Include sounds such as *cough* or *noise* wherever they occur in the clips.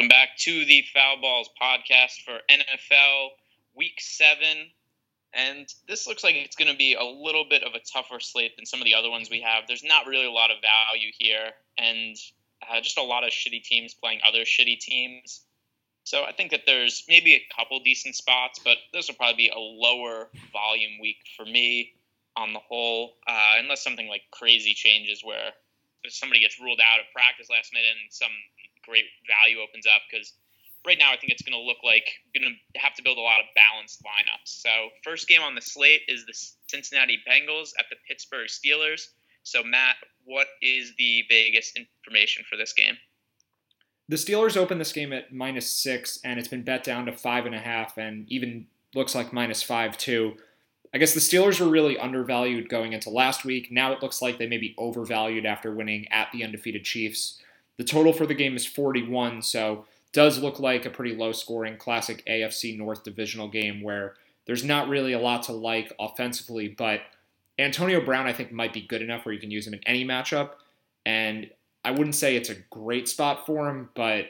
Welcome back to the Foul Balls podcast for NFL Week 7. And this looks like it's going to be a little bit of a tougher slate than some of the other ones we have. There's not really a lot of value here, and uh, just a lot of shitty teams playing other shitty teams. So I think that there's maybe a couple decent spots, but this will probably be a lower volume week for me on the whole, uh, unless something like crazy changes where somebody gets ruled out of practice last minute and some great value opens up because right now I think it's going to look like going to have to build a lot of balanced lineups. So first game on the slate is the Cincinnati Bengals at the Pittsburgh Steelers. So Matt, what is the Vegas information for this game? The Steelers opened this game at minus six, and it's been bet down to five and a half, and even looks like minus five too. I guess the Steelers were really undervalued going into last week. Now it looks like they may be overvalued after winning at the undefeated Chiefs. The total for the game is 41, so does look like a pretty low scoring classic AFC North divisional game where there's not really a lot to like offensively, but Antonio Brown I think might be good enough where you can use him in any matchup. And I wouldn't say it's a great spot for him, but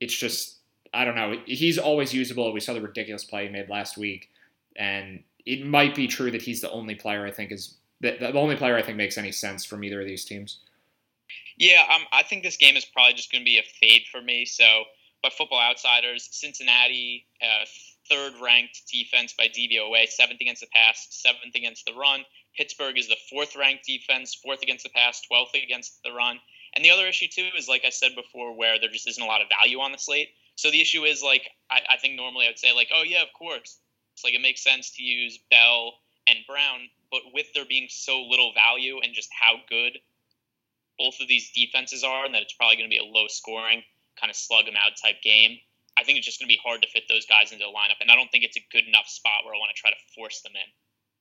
it's just I don't know. He's always usable. We saw the ridiculous play he made last week, and it might be true that he's the only player I think is the, the only player I think makes any sense from either of these teams. Yeah, um, I think this game is probably just going to be a fade for me. So, by Football Outsiders, Cincinnati, uh, third ranked defense by DVOA, seventh against the pass, seventh against the run. Pittsburgh is the fourth ranked defense, fourth against the pass, 12th against the run. And the other issue, too, is like I said before, where there just isn't a lot of value on the slate. So the issue is like, I, I think normally I would say, like, oh, yeah, of course. It's like it makes sense to use Bell and Brown, but with there being so little value and just how good both of these defenses are, and that it's probably going to be a low scoring, kind of slug them out type game. I think it's just going to be hard to fit those guys into the lineup, and I don't think it's a good enough spot where I want to try to force them in.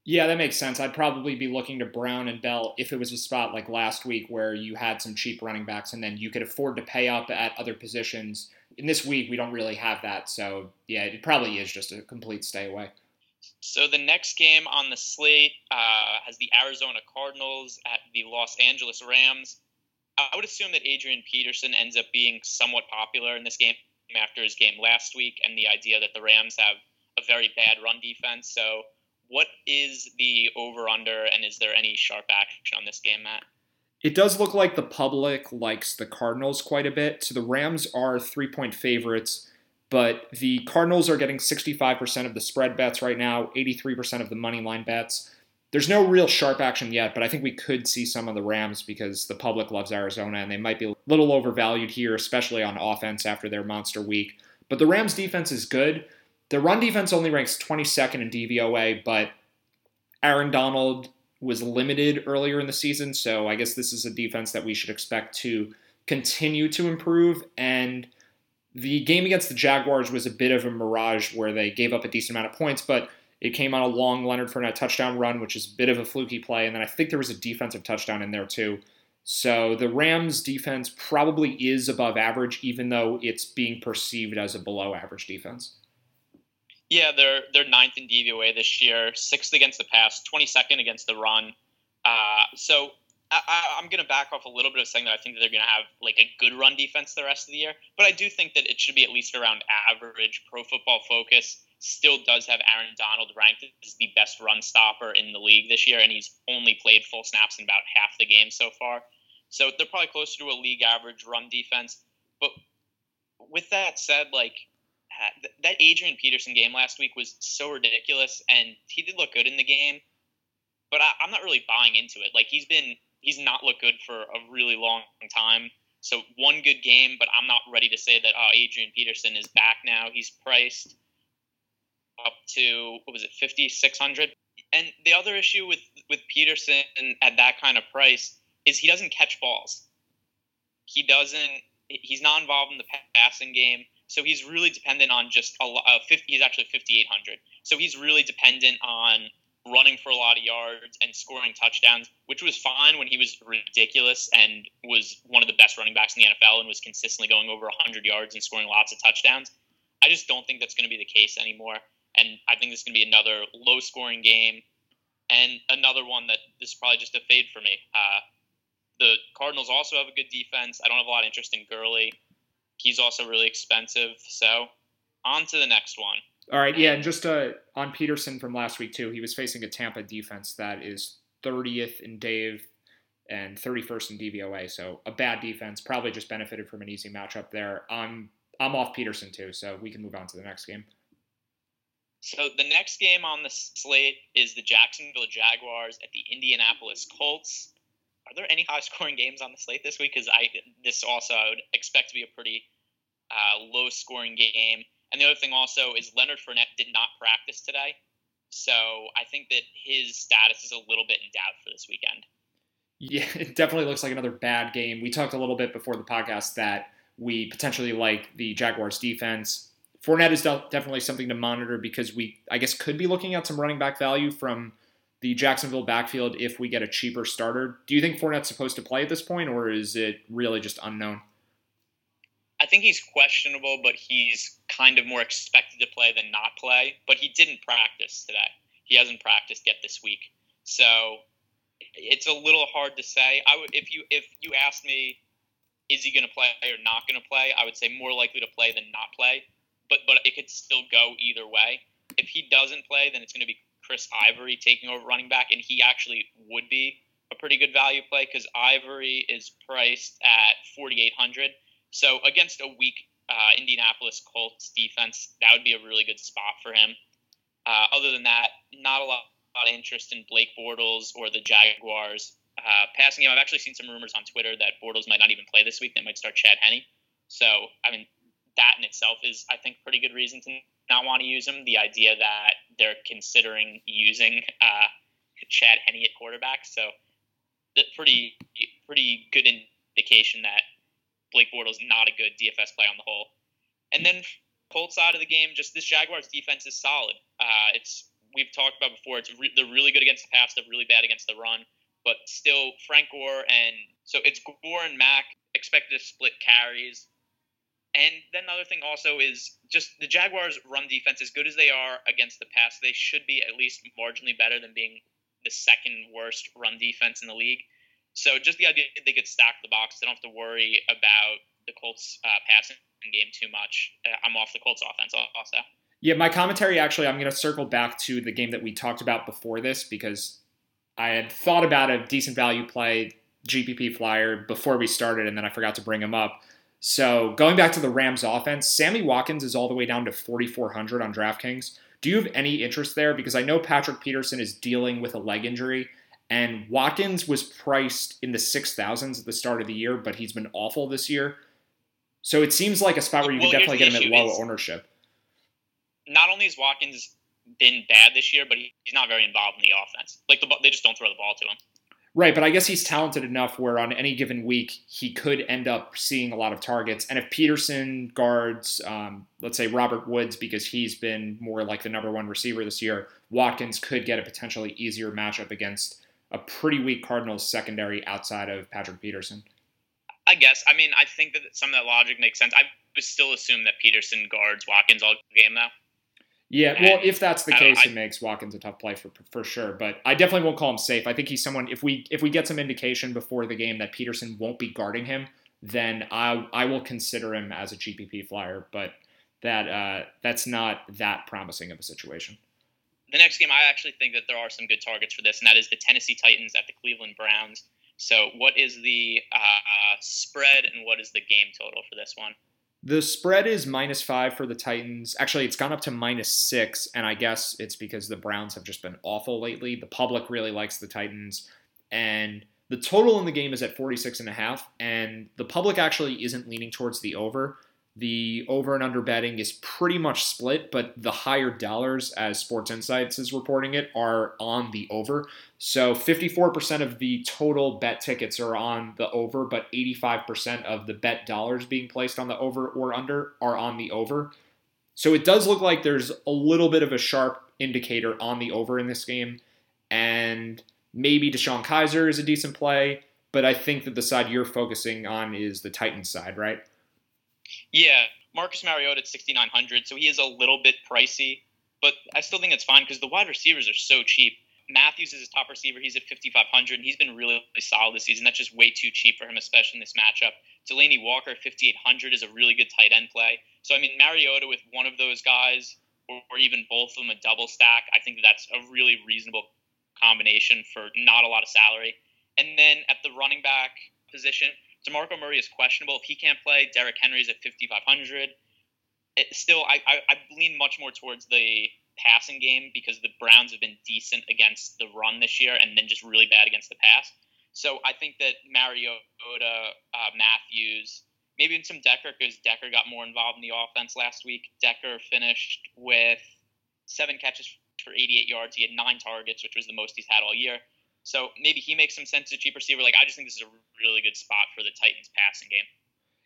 Yeah, that makes sense. I'd probably be looking to Brown and Bell if it was a spot like last week where you had some cheap running backs and then you could afford to pay up at other positions. In this week, we don't really have that. So, yeah, it probably is just a complete stay away. So the next game on the slate uh, has the Arizona Cardinals at the Los Angeles Rams. I would assume that Adrian Peterson ends up being somewhat popular in this game after his game last week, and the idea that the Rams have a very bad run defense. So, what is the over under, and is there any sharp action on this game, Matt? It does look like the public likes the Cardinals quite a bit. So the Rams are three point favorites, but the Cardinals are getting 65% of the spread bets right now, 83% of the money line bets there's no real sharp action yet, but I think we could see some of the Rams because the public loves Arizona and they might be a little overvalued here, especially on offense after their monster week. But the Rams defense is good. The run defense only ranks 22nd in DVOA, but Aaron Donald was limited earlier in the season, so I guess this is a defense that we should expect to continue to improve. And the game against the Jaguars was a bit of a mirage where they gave up a decent amount of points, but it came on a long Leonard Fournette touchdown run, which is a bit of a fluky play, and then I think there was a defensive touchdown in there too. So the Rams defense probably is above average, even though it's being perceived as a below average defense. Yeah, they're they're ninth in DVOA this year, sixth against the pass, twenty second against the run. Uh, so I, am going to back off a little bit of saying that I think that they're going to have like a good run defense the rest of the year, but I do think that it should be at least around average. Pro Football Focus still does have Aaron Donald ranked as the best run stopper in the league this year, and he's only played full snaps in about half the game so far. So they're probably closer to a league average run defense. But with that said, like that Adrian Peterson game last week was so ridiculous, and he did look good in the game. But I, I'm not really buying into it. Like he's been he's not looked good for a really long time. So one good game, but I'm not ready to say that oh, Adrian Peterson is back now. He's priced up to what was it, fifty six hundred. And the other issue with with Peterson at that kind of price is he doesn't catch balls. He doesn't. He's not involved in the passing game, so he's really dependent on just a, a uh, fifty. He's actually fifty eight hundred. So he's really dependent on running for a lot of yards and scoring touchdowns, which was fine when he was ridiculous and was one of the best running backs in the NFL and was consistently going over 100 yards and scoring lots of touchdowns. I just don't think that's going to be the case anymore. And I think this is going to be another low scoring game and another one that this is probably just a fade for me. Uh, the Cardinals also have a good defense. I don't have a lot of interest in Gurley. he's also really expensive. So on to the next one. All right, yeah, and just uh, on Peterson from last week too, he was facing a Tampa defense that is 30th in Dave and 31st in DVOA, so a bad defense. Probably just benefited from an easy matchup there. I'm I'm off Peterson too, so we can move on to the next game. So the next game on the slate is the Jacksonville Jaguars at the Indianapolis Colts. Are there any high-scoring games on the slate this week? Because I this also I would expect to be a pretty uh, low-scoring game. And the other thing also is Leonard Fournette did not practice today, so I think that his status is a little bit in doubt for this weekend. Yeah, *laughs* it definitely looks like another bad game. We talked a little bit before the podcast that we potentially like the Jaguars defense. Fournette is definitely something to monitor because we, I guess, could be looking at some running back value from the Jacksonville backfield if we get a cheaper starter. Do you think Fournette's supposed to play at this point, or is it really just unknown? I think he's questionable, but he's kind of more expected to play than not play. But he didn't practice today. He hasn't practiced yet this week, so it's a little hard to say. I would if you if you asked me, is he going to play or not going to play? I would say more likely to play than not play. But but it could still go either way. If he doesn't play, then it's going to be Chris Ivory taking over running back, and he actually would be a pretty good value play because Ivory is priced at 4,800 so against a weak uh, Indianapolis Colts defense, that would be a really good spot for him. Uh, other than that, not a lot, lot, of interest in Blake Bortles or the Jaguars. Uh, passing game, I've actually seen some rumors on Twitter that Bortles might not even play this week. They might start Chad Henne. So, I mean, that in itself is, I think, pretty good reason to not want to use him. The idea that they're considering using uh, Chad Henne at quarterback. So, pretty, pretty good indication that Blake Bortles not a good DFS play on the whole. And then Colts side of the game, just this Jaguars defense is solid. Uh, it's we've talked about before. It's re- they're really good against the pass. They're really bad against the run. But still, Frank Gore and so it's Gore and Mack expected to split carries. And then the other thing also is just the Jaguars' run defense, as good as they are against the pass, they should be at least marginally better than being the second worst run defense in the league. So just the idea they could stack the box, they don't have to worry about the Colts uh, passing game too much. Uh, I'm off the Colts offense also. Yeah, my commentary actually, I'm going to circle back to the game that we talked about before this because I had thought about a decent value play, GPP flyer, before we started, and then I forgot to bring him up. So going back to the Rams offense, Sammy Watkins is all the way down to 4,400 on DraftKings. Do you have any interest there? Because I know Patrick Peterson is dealing with a leg injury, and Watkins was priced in the 6,000s at the start of the year, but he's been awful this year. So it seems like a spot where you well, can definitely get him at low ownership. Not only has Watkins been bad this year, but he's not very involved in the offense. Like the, they just don't throw the ball to him. Right, but I guess he's talented enough where on any given week he could end up seeing a lot of targets. And if Peterson guards, um, let's say Robert Woods, because he's been more like the number one receiver this year, Watkins could get a potentially easier matchup against a pretty weak Cardinals secondary outside of Patrick Peterson. I guess. I mean, I think that some of that logic makes sense. I would still assume that Peterson guards Watkins all game though. Yeah, and well, if that's the case, I, it makes Watkins a tough play for for sure. But I definitely won't call him safe. I think he's someone. If we if we get some indication before the game that Peterson won't be guarding him, then I I will consider him as a GPP flyer. But that uh, that's not that promising of a situation the next game, I actually think that there are some good targets for this, and that is the Tennessee Titans at the Cleveland Browns. So, what is the uh, spread and what is the game total for this one? The spread is minus five for the Titans. Actually, it's gone up to minus six, and I guess it's because the Browns have just been awful lately. The public really likes the Titans, and the total in the game is at 46 and a half, and the public actually isn't leaning towards the over. The over and under betting is pretty much split, but the higher dollars, as Sports Insights is reporting it, are on the over. So 54% of the total bet tickets are on the over, but 85% of the bet dollars being placed on the over or under are on the over. So it does look like there's a little bit of a sharp indicator on the over in this game. And maybe DeShone Kizer is a decent play, but I think that the side you're focusing on is the Titans side, right? Yeah, Marcus Mariota at 6,900, so he is a little bit pricey, but I still think it's fine because the wide receivers are so cheap. Matthews is his top receiver. He's at 5,500, and he's been really, really solid this season. That's just way too cheap for him, especially in this matchup. Delanie Walker 5800 is a really good tight end play. So I mean Mariota with one of those guys or, or even both of them a double stack, I think that's a really reasonable combination for not a lot of salary. And then at the running back position, DeMarco Murray is questionable. If he can't play, Derrick Henry's at 5,500. It, still, I, I, I lean much more towards the passing game because the Browns have been decent against the run this year and then just really bad against the pass. So I think that Mariota, uh, Matthews, maybe even some Decker because Decker got more involved in the offense last week. Decker finished with seven catches for 88 yards. He had nine targets, which was the most he's had all year. So maybe he makes some sense as a cheap receiver. Like I just think this is a really good spot for the Titans passing game.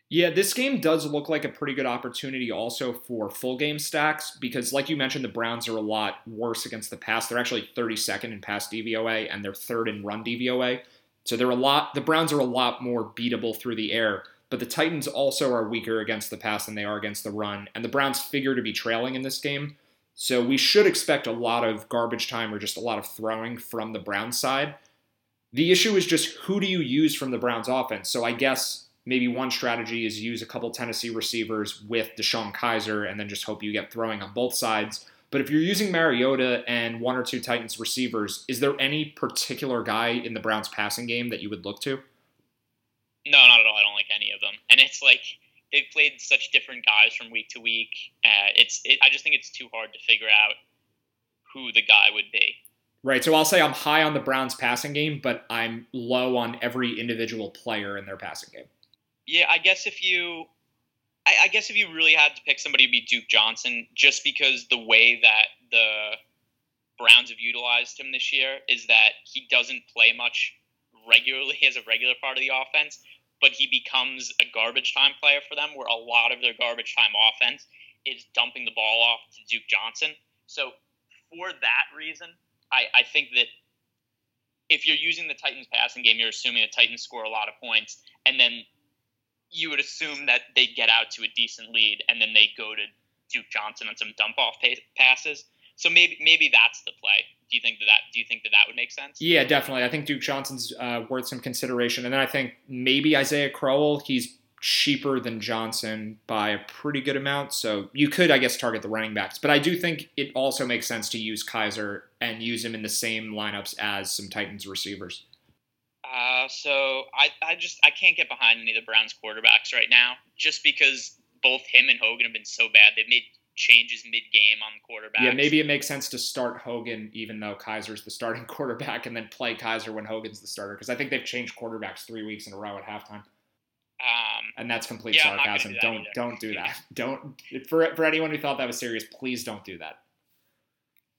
Yeah, this game does look like a pretty good opportunity also for full game stacks because, like you mentioned, the Browns are a lot worse against the pass. They're actually 32nd in pass DVOA and they're third in run DVOA. So they're a lot. The Browns are a lot more beatable through the air, but the Titans also are weaker against the pass than they are against the run. And the Browns figure to be trailing in this game, so we should expect a lot of garbage time or just a lot of throwing from the Browns side. The issue is just who do you use from the Browns offense? So I guess maybe one strategy is use a couple Tennessee receivers with DeShone Kizer and then just hope you get throwing on both sides. But if you're using Mariota and one or two Titans receivers, is there any particular guy in the Browns passing game that you would look to? No, not at all. I don't like any of them. And it's like they've played such different guys from week to week. Uh, it's it, I just think it's too hard to figure out who the guy would be. Right. So I'll say I'm high on the Browns passing game, but I'm low on every individual player in their passing game. Yeah, I guess if you I, I guess if you really had to pick somebody to be Duke Johnson, just because the way that the Browns have utilized him this year is that he doesn't play much regularly *laughs* as a regular part of the offense, but he becomes a garbage time player for them, where a lot of their garbage time offense is dumping the ball off to Duke Johnson. So for that reason, I, I think that if you're using the Titans passing game, you're assuming the Titans score a lot of points, and then you would assume that they get out to a decent lead, and then they go to Duke Johnson on some dump off passes. So maybe maybe that's the play. Do you think that, that do you think that that would make sense? Yeah, definitely. I think Duke Johnson's uh, worth some consideration, and then I think maybe Isaiah Crowell. He's cheaper than Johnson by a pretty good amount, so you could, I guess, target the running backs. But I do think it also makes sense to use Kizer and use him in the same lineups as some Titans receivers. Uh, so I, I just I can't get behind any of the Browns quarterbacks right now, just because both him and Hogan have been so bad. They've made changes mid game on the quarterback. Yeah, maybe it makes sense to start Hogan even though Kizer's the starting *laughs* quarterback, and then play Kizer when Hogan's the starter because I think they've changed quarterbacks three weeks in a row at halftime. Um, and that's complete yeah, sarcasm. Do don't don't do that. *laughs* Don't for for anyone who thought that was serious, please don't do that.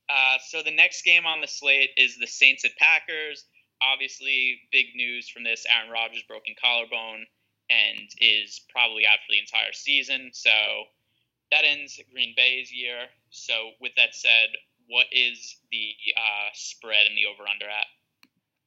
Uh, so the next game on the slate is the Saints at Packers obviously, big news from this Aaron Rodgers broken collarbone and is probably out for the entire season. So that ends Green Bay's year. So, with that said, what is the uh, spread and the over under at?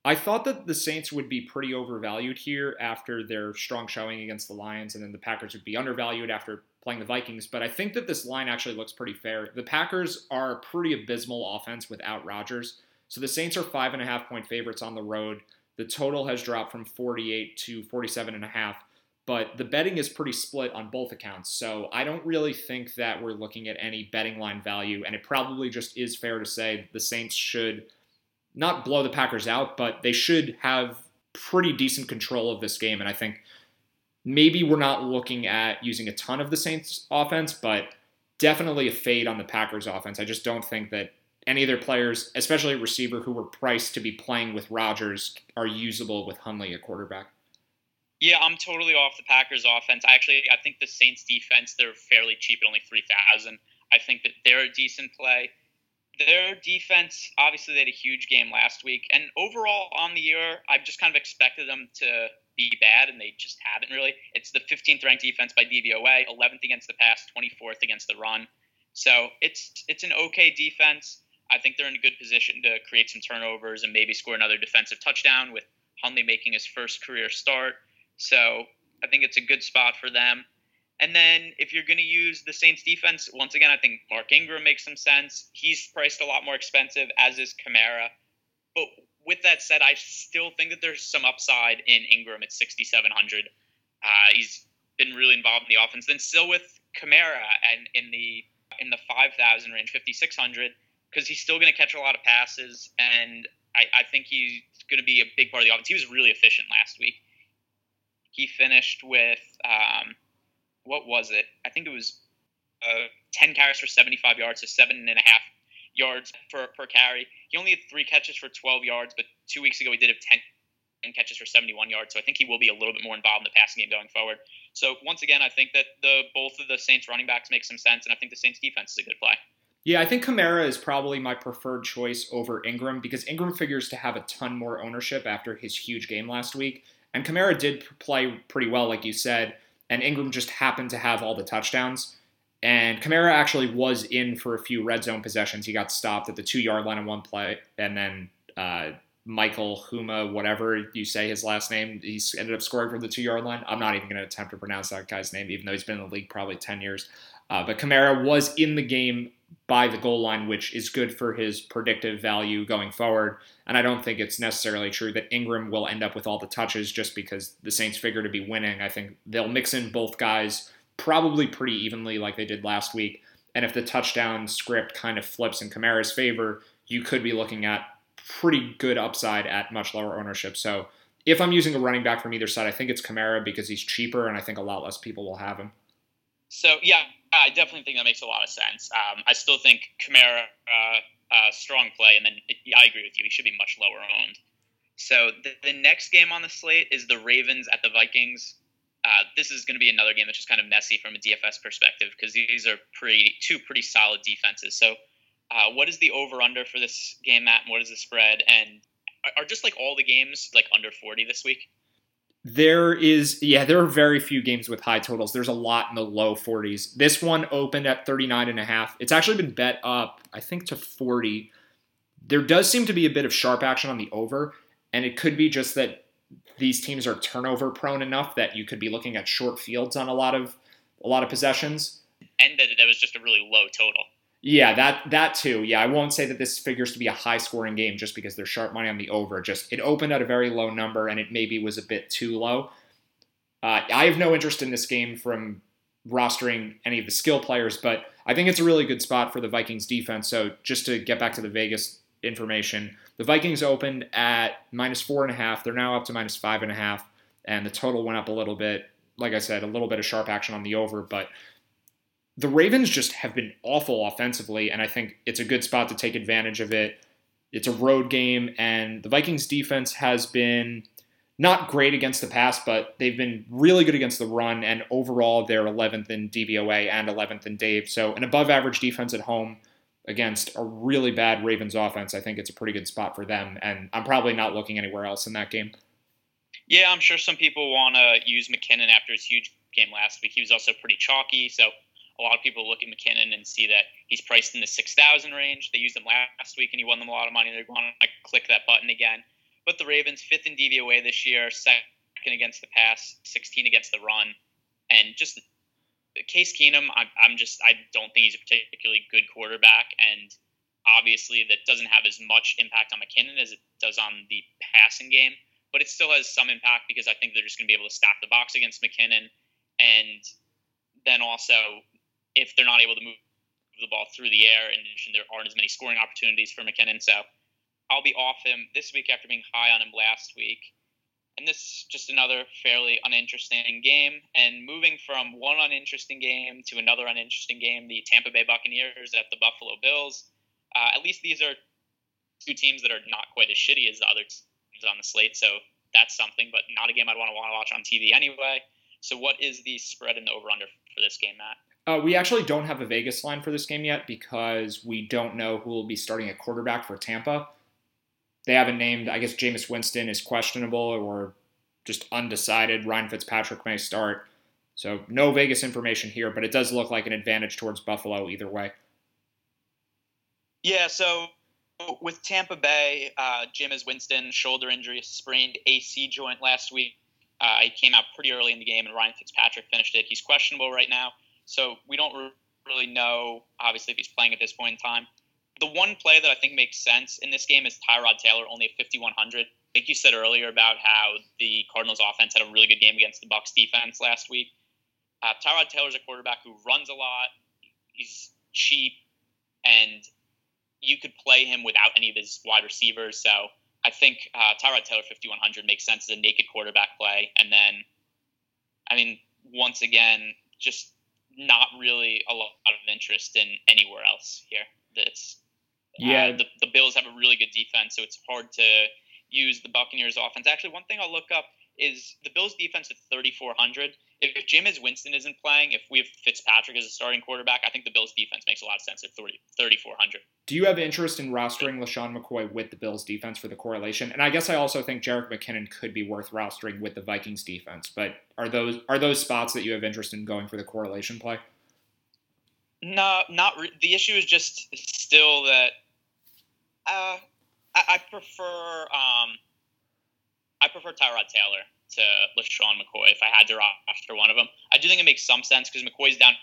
I thought that the Saints would be pretty overvalued here after their strong showing against the Lions, and then the Packers would be undervalued after playing the Vikings. But I think that this line actually looks pretty fair. The Packers are a pretty abysmal offense without Rodgers. So the Saints are five and a half point favorites on the road. The total has dropped from 48 to 47 and a half, but the betting is pretty split on both accounts. So I don't really think that we're looking at any betting line value, and it probably just is fair to say the Saints should not blow the Packers out, but they should have pretty decent control of this game. And I think maybe we're not looking at using a ton of the Saints offense, but definitely a fade on the Packers offense. I just don't think that any of their players, especially receiver who were priced to be playing with Rodgers, are usable with Hundley at quarterback. Yeah, I'm totally off the Packers offense. Actually I think the Saints defense they're fairly cheap at only three thousand. I think that they're a decent play. Their defense, obviously, they had a huge game last week, and overall on the year, I've just kind of expected them to be bad, and they just haven't really. It's the 15th ranked defense by DVOA, 11th against the pass, 24th against the run. So it's it's an okay defense. I think they're in a good position to create some turnovers and maybe score another defensive touchdown with Hundley making his first career start. So I think it's a good spot for them. And then if you're going to use the Saints defense, once again, I think Mark Ingram makes some sense. He's priced a lot more expensive, as is Kamara. But with that said, I still think that there's some upside in Ingram at 6,700. Uh, he's been really involved in the offense. Then still with Kamara and in the in the 5,000 range, 5,600, because he's still going to catch a lot of passes, and I, I think he's going to be a big part of the offense. He was really efficient last week. He finished with um, what was it? I think it was uh, 10 carries for 75 yards, so seven and a half yards per, per carry. He only had three catches for 12 yards, but two weeks ago he did have 10 catches for 71 yards. So I think he will be a little bit more involved in the passing game going forward. So once again, I think that the both of the Saints running backs make some sense, and I think the Saints defense is a good play. Yeah, I think Kamara is probably my preferred choice over Ingram because Ingram figures to have a ton more ownership after his huge game last week. And Kamara did play pretty well, like you said, and Ingram just happened to have all the touchdowns. And Kamara actually was in for a few red zone possessions. He got stopped at the two yard line in one play, and then uh, Michael Huma, whatever you say his last name, he ended up scoring from the two yard line. I'm not even going to attempt to pronounce that guy's name, even though he's been in the league probably 10 years. Uh, but Kamara was in the game by the goal line, which is good for his predictive value going forward. And I don't think it's necessarily true that Ingram will end up with all the touches just because the Saints figure to be winning. I think they'll mix in both guys probably pretty evenly like they did last week. And if the touchdown script kind of flips in Kamara's favor, you could be looking at pretty good upside at much lower ownership. So if I'm using a running back from either side, I think it's Kamara because he's cheaper and I think a lot less people will have him. So yeah, I definitely think that makes a lot of sense. Um, I still think Kamara, uh, uh, strong play, and then I agree with you. He should be much lower owned. So the, the next game on the slate is the Ravens at the Vikings. Uh, this is going to be another game that's just kind of messy from a DFS perspective because these are pretty two pretty solid defenses. So, uh, what is the over under for this game, Matt? And what is the spread? And are, are just like all the games like under forty this week? There is, yeah, there are very few games with high totals. There's a lot in the low 40s. This one opened at 39 and a half. It's actually been bet up, I think, to 40. There does seem to be a bit of sharp action on the over, and it could be just that these teams are turnover prone enough that you could be looking at short fields on a lot of a lot of possessions. And that that was just a really low total. Yeah, that that too. Yeah, I won't say that this figures to be a high scoring game just because there's sharp money on the over. Just it opened at a very low number and it maybe was a bit too low. Uh, I have no interest in this game from rostering any of the skill players, but I think it's a really good spot for the Vikings defense. So just to get back to the Vegas information, the Vikings opened at minus four and a half. They're now up to minus five and a half, and the total went up a little bit. Like I said, a little bit of sharp action on the over, but the Ravens just have been awful offensively, and I think it's a good spot to take advantage of it. It's a road game, and the Vikings defense has been not great against the pass, but they've been really good against the run, and overall they're 11th in DVOA and 11th in Dave. So an above average defense at home against a really bad Ravens offense, I think it's a pretty good spot for them. And I'm probably not looking anywhere else in that game. Yeah, I'm sure some people want to use McKinnon after his huge game last week. He was also pretty chalky, so a lot of people look at McKinnon and see that he's priced in the 6,000 range. They used him last week and he won them a lot of money. They're going to click that button again. But the Ravens, fifth in DVOA this year, second against the pass, 16 against the run, and just Case Keenum, I'm, I'm just I don't think he's a particularly good quarterback, and obviously that doesn't have as much impact on McKinnon as it does on the passing game. But it still has some impact because I think they're just going to be able to stack the box against McKinnon, and then also if they're not able to move the ball through the air, addition there aren't as many scoring opportunities for McKinnon. So I'll be off him this week after being high on him last week. And this is just another fairly uninteresting game. And moving from one uninteresting game to another uninteresting game, the Tampa Bay Buccaneers at the Buffalo Bills. Uh, at least these are two teams that are not quite as shitty as the other teams on the slate. So that's something, but not a game I'd want to watch on TV anyway. So what is the spread and the over under for this game, Matt? Uh, we actually don't have a Vegas line for this game yet because we don't know who will be starting at quarterback for Tampa they haven't named. I guess Jameis Winston is questionable or just undecided. Ryan Fitzpatrick may start. So no Vegas information here, but it does look like an advantage towards Buffalo either way. Yeah. So with Tampa Bay, uh, Jameis Winston shoulder injury, sprained AC joint last week. Uh, he came out pretty early in the game, and Ryan Fitzpatrick finished it. He's questionable right now, so we don't really know, obviously, if he's playing at this point in time the one play that I think makes sense in this game is Tyrod Taylor, only at 5,100. I think you said earlier about how the Cardinals offense had a really good game against the Bucs defense last week. Uh, Tyrod Taylor's a quarterback who runs a lot. He's cheap, and you could play him without any of his wide receivers. So I think uh, Tyrod Taylor 5100 makes sense as a naked quarterback play. And then, I mean, once again, just not really a lot of interest in anywhere else here. That's uh, yeah. Uh, the, the Bills have a really good defense, so it's hard to use the Buccaneers offense. Actually, one thing I'll look up is the Bills defense at 3,400. If Jameis Winston isn't playing, if we have Fitzpatrick as a starting quarterback, I think the Bills defense makes a lot of sense at 3,400. Do you have interest in rostering LeSean McCoy with the Bills defense for the correlation? And I guess I also think Jerick McKinnon could be worth rostering with the Vikings defense. But are those are those spots that you have interest in going for the correlation play? No, not re- the issue is just still that uh, I, I prefer um, I prefer Tyrod Taylor to LeSean McCoy if I had to roster one of them. I do think it makes some sense because McCoy's down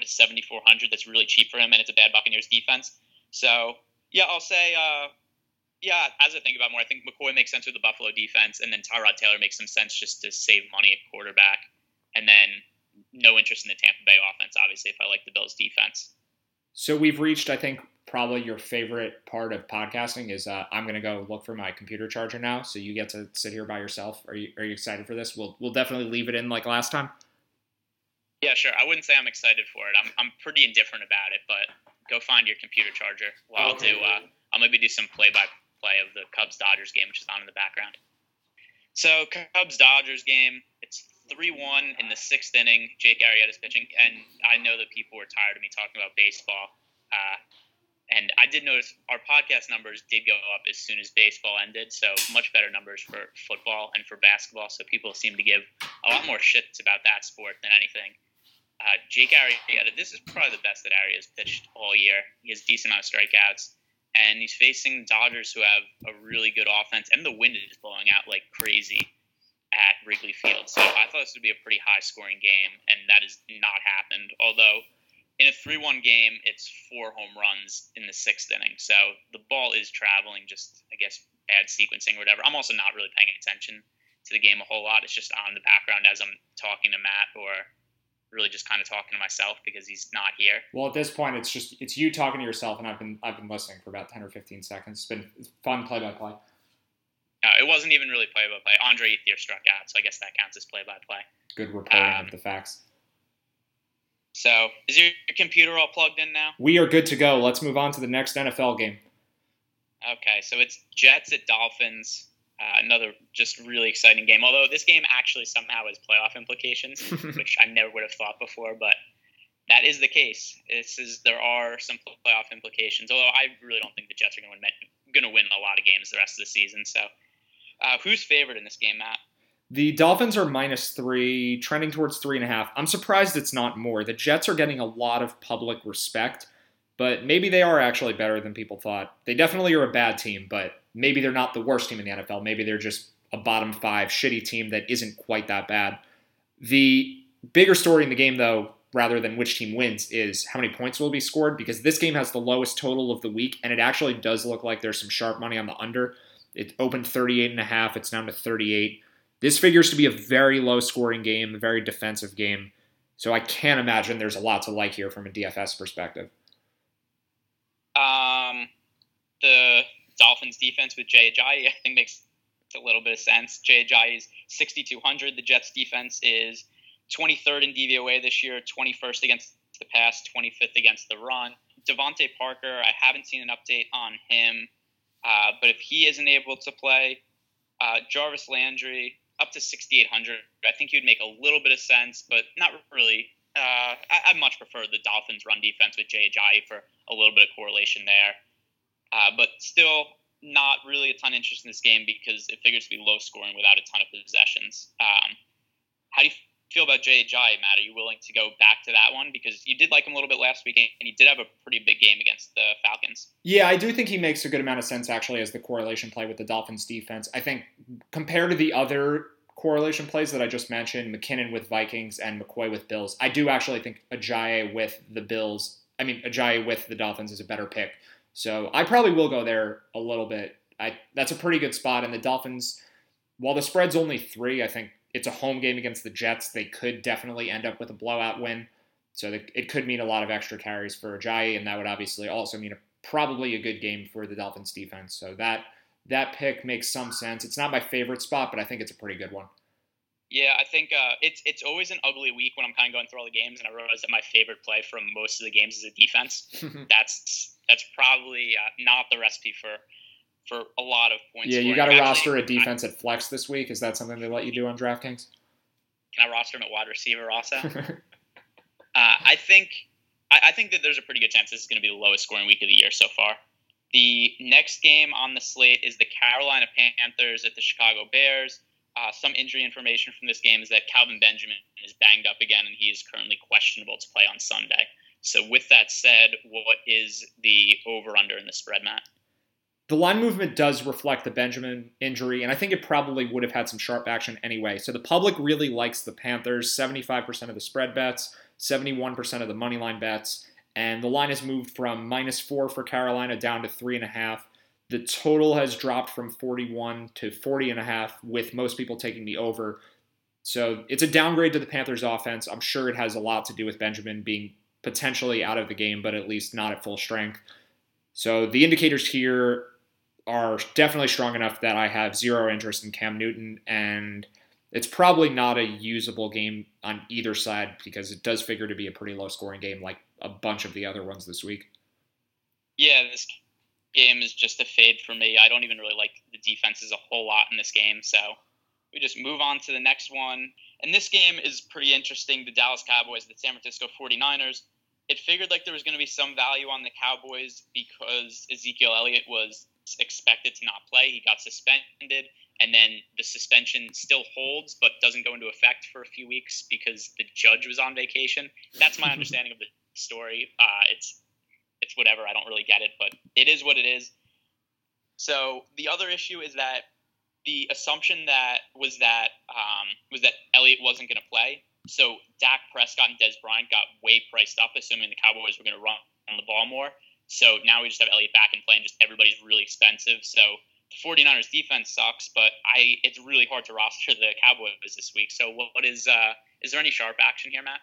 to 7,400. That's really cheap for him, and it's a bad Buccaneers defense. So, yeah, I'll say, uh, yeah, as I think about more, I think McCoy makes sense with the Buffalo defense, and then Tyrod Taylor makes some sense just to save money at quarterback. And then no interest in the Tampa Bay offense, obviously, if I like the Bills defense. So we've reached, I think, probably your favorite part of podcasting is uh, I'm gonna go look for my computer charger now. So you get to sit here by yourself. Are you are you excited for this? We'll we'll definitely leave it in like last time. Yeah, sure. I wouldn't say I'm excited for it. I'm I'm pretty indifferent about it, but go find your computer charger. Okay. I'll do uh, I'll maybe do some play by play of the Cubs Dodgers game, which is on in the background. So Cubs Dodgers game. It's three one in the sixth inning. Jake Arrieta's pitching, and I know that people were tired of me talking about baseball. Uh, and I did notice our podcast numbers did go up as soon as baseball ended, so much better numbers for football and for basketball. So people seem to give a lot more shits about that sport than anything. Uh, Jake Arrieta, this is probably the best that Arrieta's pitched all year. He has a decent amount of strikeouts, and he's facing Dodgers who have a really good offense, and the wind is blowing out like crazy at Wrigley Field. So I thought this would be a pretty high scoring game, and that has not happened. Although in a 3-1 game, it's four home runs in the sixth inning. So the ball is traveling, just I guess bad sequencing or whatever. I'm also not really paying attention to the game a whole lot. It's just on the background as I'm talking to Matt or really just kind of talking to myself because he's not here. Well, at this point, it's just it's you talking to yourself, and I've been I've been listening for about 10 or 15 seconds. It's been fun play by play. No, it wasn't even really play by play. Andre Ethier struck out, so I guess that counts as play by play. Good reporting um, of the facts. So, is your computer all plugged in now? We are good to go. Let's move on to the next NFL game. Okay, so it's Jets at Dolphins. Uh, another just really exciting game. Although this game actually somehow has playoff implications, *laughs* which I never would have thought before, but that is the case. This is there are some playoff implications. Although I really don't think the Jets are going to win, going to win a lot of games the rest of the season. So, uh, who's favored in this game, Matt? The Dolphins are minus three, trending towards three and a half. I'm surprised it's not more. The Jets are getting a lot of public respect, but maybe they are actually better than people thought. They definitely are a bad team, but maybe they're not the worst team in the NFL. Maybe they're just a bottom five shitty team that isn't quite that bad. The bigger story in the game, though, rather than which team wins, is how many points will be scored because this game has the lowest total of the week, and it actually does look like there's some sharp money on the under. It opened 38 and a half. It's down to 38. This figures to be a very low scoring game, a very defensive game. So I can't imagine there's a lot to like here from a DFS perspective. Um, the Dolphins defense with Jay Ajayi, I think makes a little bit of sense. Jay Ajayi is 6,200. The Jets defense is 23rd in DVOA this year, 21st against the pass, 25th against the run. DeVante Parker, I haven't seen an update on him, uh, but if he isn't able to play, uh, Jarvis Landry, up to 6,800. I think he would make a little bit of sense, but not really. Uh, I, I, much prefer the Dolphins' run defense with Jay for a little bit of correlation there. Uh, but still, not really a ton of interest in this game because it figures to be low scoring without a ton of possessions. Um, how do you feel about Jay Ajayi, Matt? Are you willing to go back to that one because you did like him a little bit last week, and he did have a pretty big game against the Falcons. Yeah, I do think he makes a good amount of sense actually as the correlation play with the Dolphins defense. I think compared to the other correlation plays that I just mentioned, McKinnon with Vikings and McCoy with Bills, I do actually think Ajayi with the Bills. I mean, Ajayi with the Dolphins is a better pick. So I probably will go there a little bit I, that's a pretty good spot. And the Dolphins, while the spread's only three, I think it's a home game against the Jets. They could definitely end up with a blowout win. So it could mean a lot of extra carries for Ajayi, and that would obviously also mean a, probably a good game for the Dolphins defense. So that that pick makes some sense. It's not my favorite spot, but I think it's a pretty good one. Yeah, I think uh, it's it's always an ugly week when I'm kind of going through all the games, and I realize that my favorite play from most of the games is a defense. *laughs* that's that's probably uh, not the recipe for for a lot of points. Yeah, you got to roster a defense I, at flex this week. Is that something they let you do on DraftKings? Can I roster him at wide receiver also? *laughs* uh, I think I, I think that there's a pretty good chance this is going to be the lowest scoring week of the year so far. The next game on the slate is the Carolina Panthers at the Chicago Bears. Uh, some injury information from this game is that Kelvin Benjamin is banged up again, and he is currently questionable to play on Sunday. So, with that said, what is the over under in the spread, Matt? The line movement does reflect the Benjamin injury, and I think it probably would have had some sharp action anyway. So, the public really likes the Panthers 75% of the spread bets, 71% of the money line bets, and the line has moved from minus four for Carolina down to three and a half. The total has dropped from 41 to 40 and a half, with most people taking the over. So it's a downgrade to the Panthers offense. I'm sure it has a lot to do with Benjamin being potentially out of the game, but at least not at full strength. So the indicators here are definitely strong enough that I have zero interest in Cam Newton, and it's probably not a usable game on either side because it does figure to be a pretty low scoring game like a bunch of the other ones this week. Yeah, this game is just a fade for me. I don't even really like the defenses a whole lot in this game. So we just move on to the next one. And this game is pretty interesting. The Dallas Cowboys, the San Francisco 49ers. It figured like there was going to be some value on the Cowboys because Ezekiel Elliott was expected to not play. He got suspended, and then the suspension still holds but doesn't go into effect for a few weeks because the judge was on vacation. That's my understanding of the story. Uh, it's it's whatever. I don't really get it, but it is what it is. So the other issue is that the assumption that was that um, was that Elliott wasn't going to play. So Dak Prescott and Dez Bryant got way priced up, assuming the Cowboys were going to run on the ball more. So now we just have Elliott back in play, and playing. Just everybody's really expensive. So the 49ers defense sucks, but I it's really hard to roster the Cowboys this week. So what is uh, is there any sharp action here, Matt?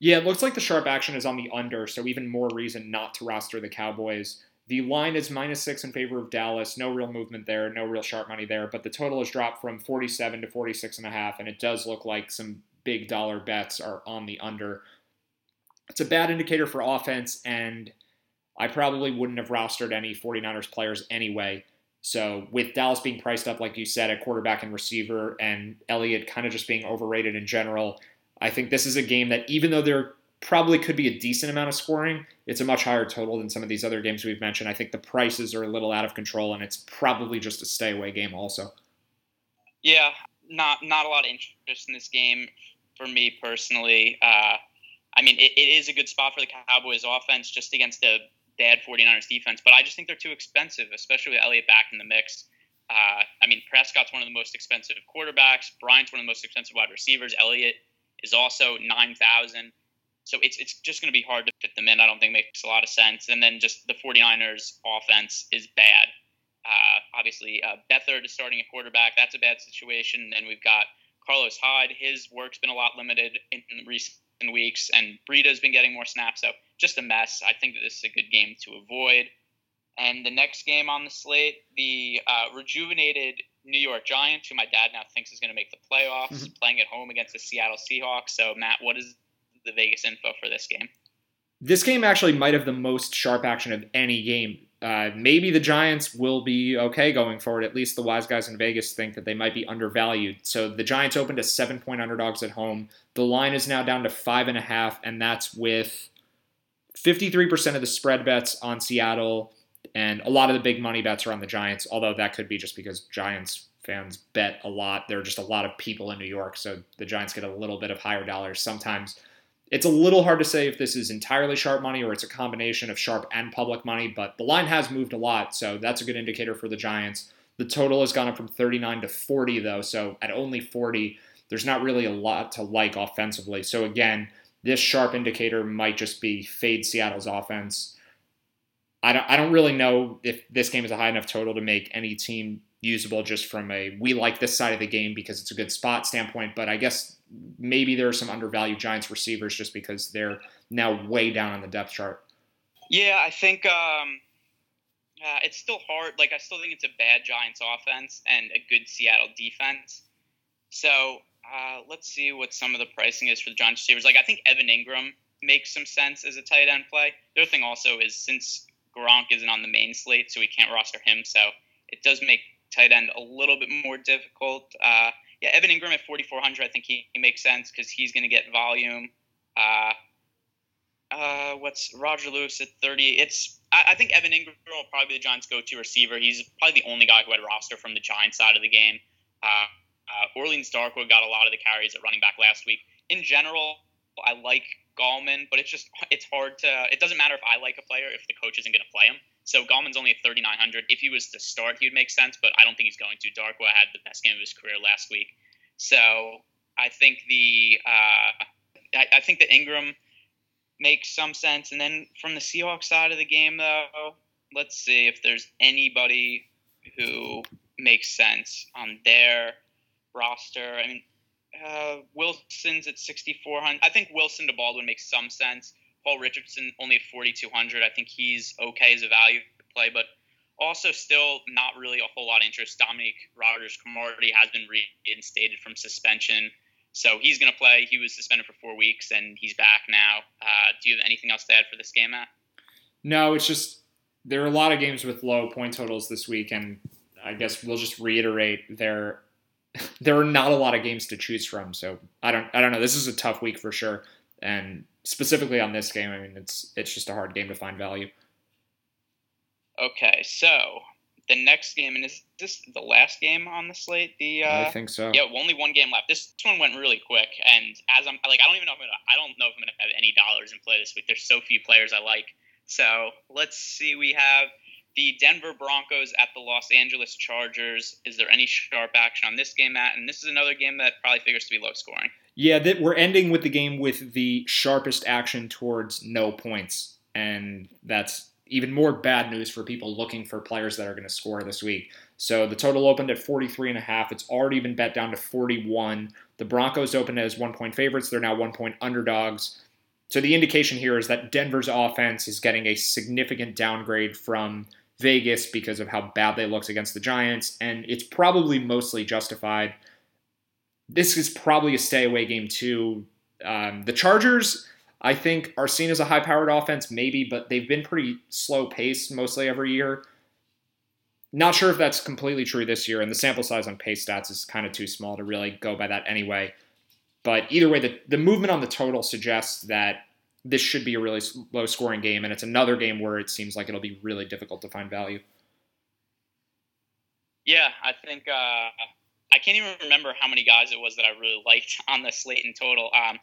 Yeah, it looks like the sharp action is on the under, so even more reason not to roster the Cowboys. The line is minus six in favor of Dallas. No real movement there, no real sharp money there, but the total has dropped from 47 to 46 and a half, and it does look like some big dollar bets are on the under. It's a bad indicator for offense, and I probably wouldn't have rostered any 49ers players anyway. So, with Dallas being priced up, like you said, at quarterback and receiver, and Elliott kind of just being overrated in general, I think this is a game that, even though there probably could be a decent amount of scoring, it's a much higher total than some of these other games we've mentioned. I think the prices are a little out of control, and it's probably just a stay away game, also. Yeah, not not a lot of interest in this game for me personally. Uh, I mean, it, it is a good spot for the Cowboys offense just against a bad 49ers defense, but I just think they're too expensive, especially with Elliott back in the mix. Uh, I mean, Prescott's one of the most expensive quarterbacks. Bryant's one of the most expensive wide receivers. Elliott is also 9,000. So it's, it's just going to be hard to fit them in. I don't think makes a lot of sense. And then just the 49ers offense is bad. Uh, obviously, uh, Beathard is starting a quarterback. That's a bad situation. And then we've got Carlos Hyde. His work's been a lot limited in recent weeks, and Breida's been getting more snaps. So just a mess. I think that this is a good game to avoid. And the next game on the slate, the uh, rejuvenated New York Giants, who my dad now thinks is going to make the playoffs, mm-hmm. playing at home against the Seattle Seahawks. So, Matt, what is the Vegas info for this game? This game actually might have the most sharp action of any game. Uh, maybe the Giants will be okay going forward. At least the wise guys in Vegas think that they might be undervalued. So the Giants opened as seven point underdogs at home. The line is now down to five and a half, and that's with 53% of the spread bets on Seattle, and a lot of the big money bets are on the Giants, although that could be just because Giants fans bet a lot. There are just a lot of people in New York, so the Giants get a little bit of higher dollars. Sometimes it's a little hard to say if this is entirely sharp money or it's a combination of sharp and public money, but the line has moved a lot, so that's a good indicator for the Giants. The total has gone up from 39 to 40, though, so at only 40, there's not really a lot to like offensively. So again, this sharp indicator might just be fade Seattle's offense I don't, I don't really know if this game is a high enough total to make any team usable just from a we like this side of the game because it's a good spot standpoint. But I guess maybe there are some undervalued Giants receivers just because they're now way down on the depth chart. Yeah, I think um, uh, it's still hard. Like I still think it's a bad Giants offense and a good Seattle defense. So uh, let's see what some of the pricing is for the Giants receivers. Like I think Evan Engram makes some sense as a tight end play. The other thing also is since Gronk isn't on the main slate, so we can't roster him. So it does make tight end a little bit more difficult. Uh, yeah, Evan Engram at 4,400, I think he, he makes sense because he's going to get volume. Uh, uh, what's Roger Lewis at 30? It's I, I, think Evan Engram will probably be the Giants' go-to receiver. He's probably the only guy who had roster from the Giants side of the game. Uh, uh, Orleans Darkwa got a lot of the carries at running back last week. In general, I like Gallman, but it's just it's hard to. It doesn't matter if I like a player if the coach isn't going to play him. So Gallman's only at 3,900. If he was to start, he would make sense, but I don't think he's going to. Darkwa had the best game of his career last week, so I think the uh, I, I think the Engram makes some sense. And then from the Seahawks side of the game, though, let's see if there's anybody who makes sense on their roster. I mean, uh, Wilson's at 6,400. I think Wilson to Baldwin makes some sense. Paul Richardson only at 4,200. I think he's okay as a value play, but also still not really a whole lot of interest. Dominic Rogers Cromartie has been reinstated from suspension. So he's going to play. He was suspended for four weeks, and he's back now. Uh, do you have anything else to add for this game, Matt? No, it's just there are a lot of games with low point totals this week, and I guess we'll just reiterate there. *laughs* There are not a lot of games to choose from, so I don't. I don't know. This is a tough week for sure, and specifically on this game, I mean, it's it's just a hard game to find value. Okay, so the next game, and is this the last game on the slate? The uh, I think so. Yeah, only one game left. This this one went really quick, and as I'm like, I don't even know if I'm gonna, I don't know if I'm gonna have any dollars in play this week. There's so few players I like. So let's see. We have the Denver Broncos at the Los Angeles Chargers. Is there any sharp action on this game, Matt? And this is another game that probably figures to be low scoring. Yeah, that we're ending with the game with the sharpest action towards no points, and that's even more bad news for people looking for players that are going to score this week. So the total opened at 43 and a half. It's already been bet down to 41. The Broncos opened as one point favorites. They're now one point underdogs. So the indication here is that Denver's offense is getting a significant downgrade from Vegas because of how bad they looked against the Giants, and it's probably mostly justified. This is probably a stay away game too. Um, the Chargers I think are seen as a high powered offense, maybe, but they've been pretty slow paced mostly every year. Not sure if that's completely true this year, and the sample size on pace stats is kind of too small to really go by that anyway. But either way, the, the movement on the total suggests that this should be a really low scoring game, and it's another game where it seems like it'll be really difficult to find value. Yeah, I think uh, I can't even remember how many guys it was that I really liked *laughs* on the slate in total. Um,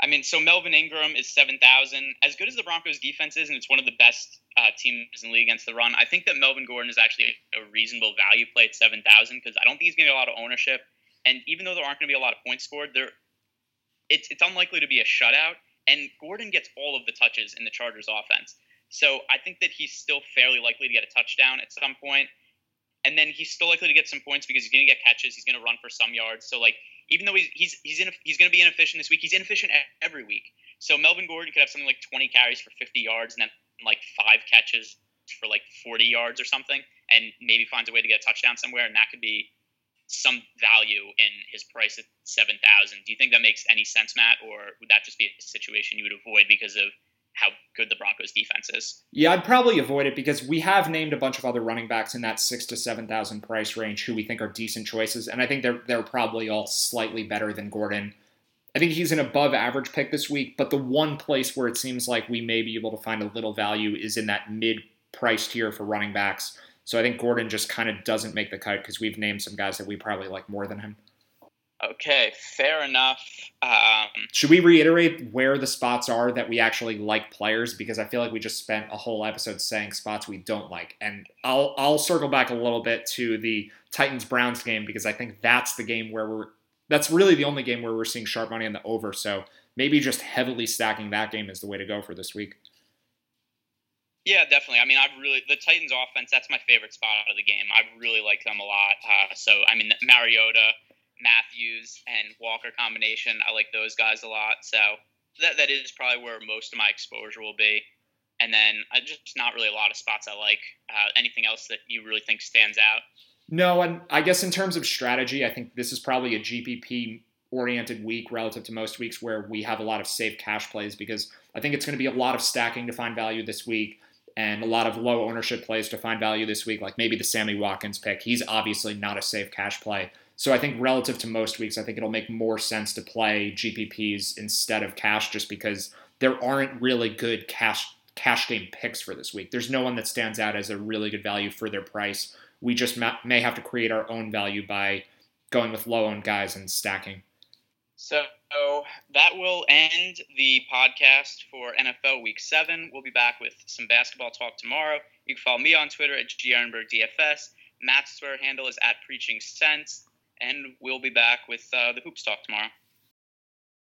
I mean, so Melvin Ingram is 7,000. As good as the Broncos defense is, and it's one of the best uh, teams in the league against the run, I think that Melvin Gordon is actually a reasonable value play at 7,000 because I don't think he's going to get a lot of ownership. And even though there aren't going to be a lot of points scored, there it's, it's unlikely to be a shutout. And Gordon gets all of the touches in the Chargers offense. So I think that he's still fairly likely to get a touchdown at some point. And then he's still likely to get some points because he's going to get catches. He's going to run for some yards. So like even though he's he's he's, he's going to be inefficient this week, he's inefficient every week. So Melvin Gordon could have something like 20 carries for 50 yards and then like five catches for like 40 yards or something, and maybe finds a way to get a touchdown somewhere, and that could be some value in his price at 7,000. Do you think that makes any sense, Matt, or would that just be a situation you would avoid because of how good the Broncos defense is. Yeah, I'd probably avoid it because we have named a bunch of other running backs in that six to seven thousand price range who we think are decent choices, and I think they're they're probably all slightly better than Gordon. I think he's an above average pick this week, but the one place where it seems like we may be able to find a little value is in that mid price tier for running backs. So I think Gordon just kind of doesn't make the cut because we've named some guys that we probably like more than him. Okay, fair enough. Um, Should we reiterate where the spots are that we actually like players? Because I feel like we just spent a whole episode saying spots we don't like, and I'll I'll circle back a little bit to the Titans Browns game because I think that's the game where we're that's really the only game where we're seeing sharp money on the over. So maybe just heavily stacking that game is the way to go for this week. Yeah, definitely. I mean, I've really the Titans' offense. That's my favorite spot out of the game. I really like them a lot. Uh, so, I mean, Mariota, Matthews, and Walker combination. I like those guys a lot. So that that is probably where most of my exposure will be. And then I just not really a lot of spots I like. Uh, anything else that you really think stands out? No, and I guess in terms of strategy, I think this is probably a GPP oriented week relative to most weeks where we have a lot of safe cash plays because I think it's going to be a lot of stacking to find value this week and a lot of low ownership plays to find value this week, like maybe the Sammy Watkins pick. He's obviously not a safe cash play. So I think relative to most weeks, I think it'll make more sense to play GPPs instead of cash just because there aren't really good cash cash game picks for this week. There's no one that stands out as a really good value for their price. We just may have to create our own value by going with low owned guys and stacking. So that will end the podcast for NFL Week 7. We'll be back with some basketball talk tomorrow. You can follow me on Twitter at GRenbergDFS. Matt's Twitter handle is at Preaching Sense. And we'll be back with uh, the Hoops Talk tomorrow.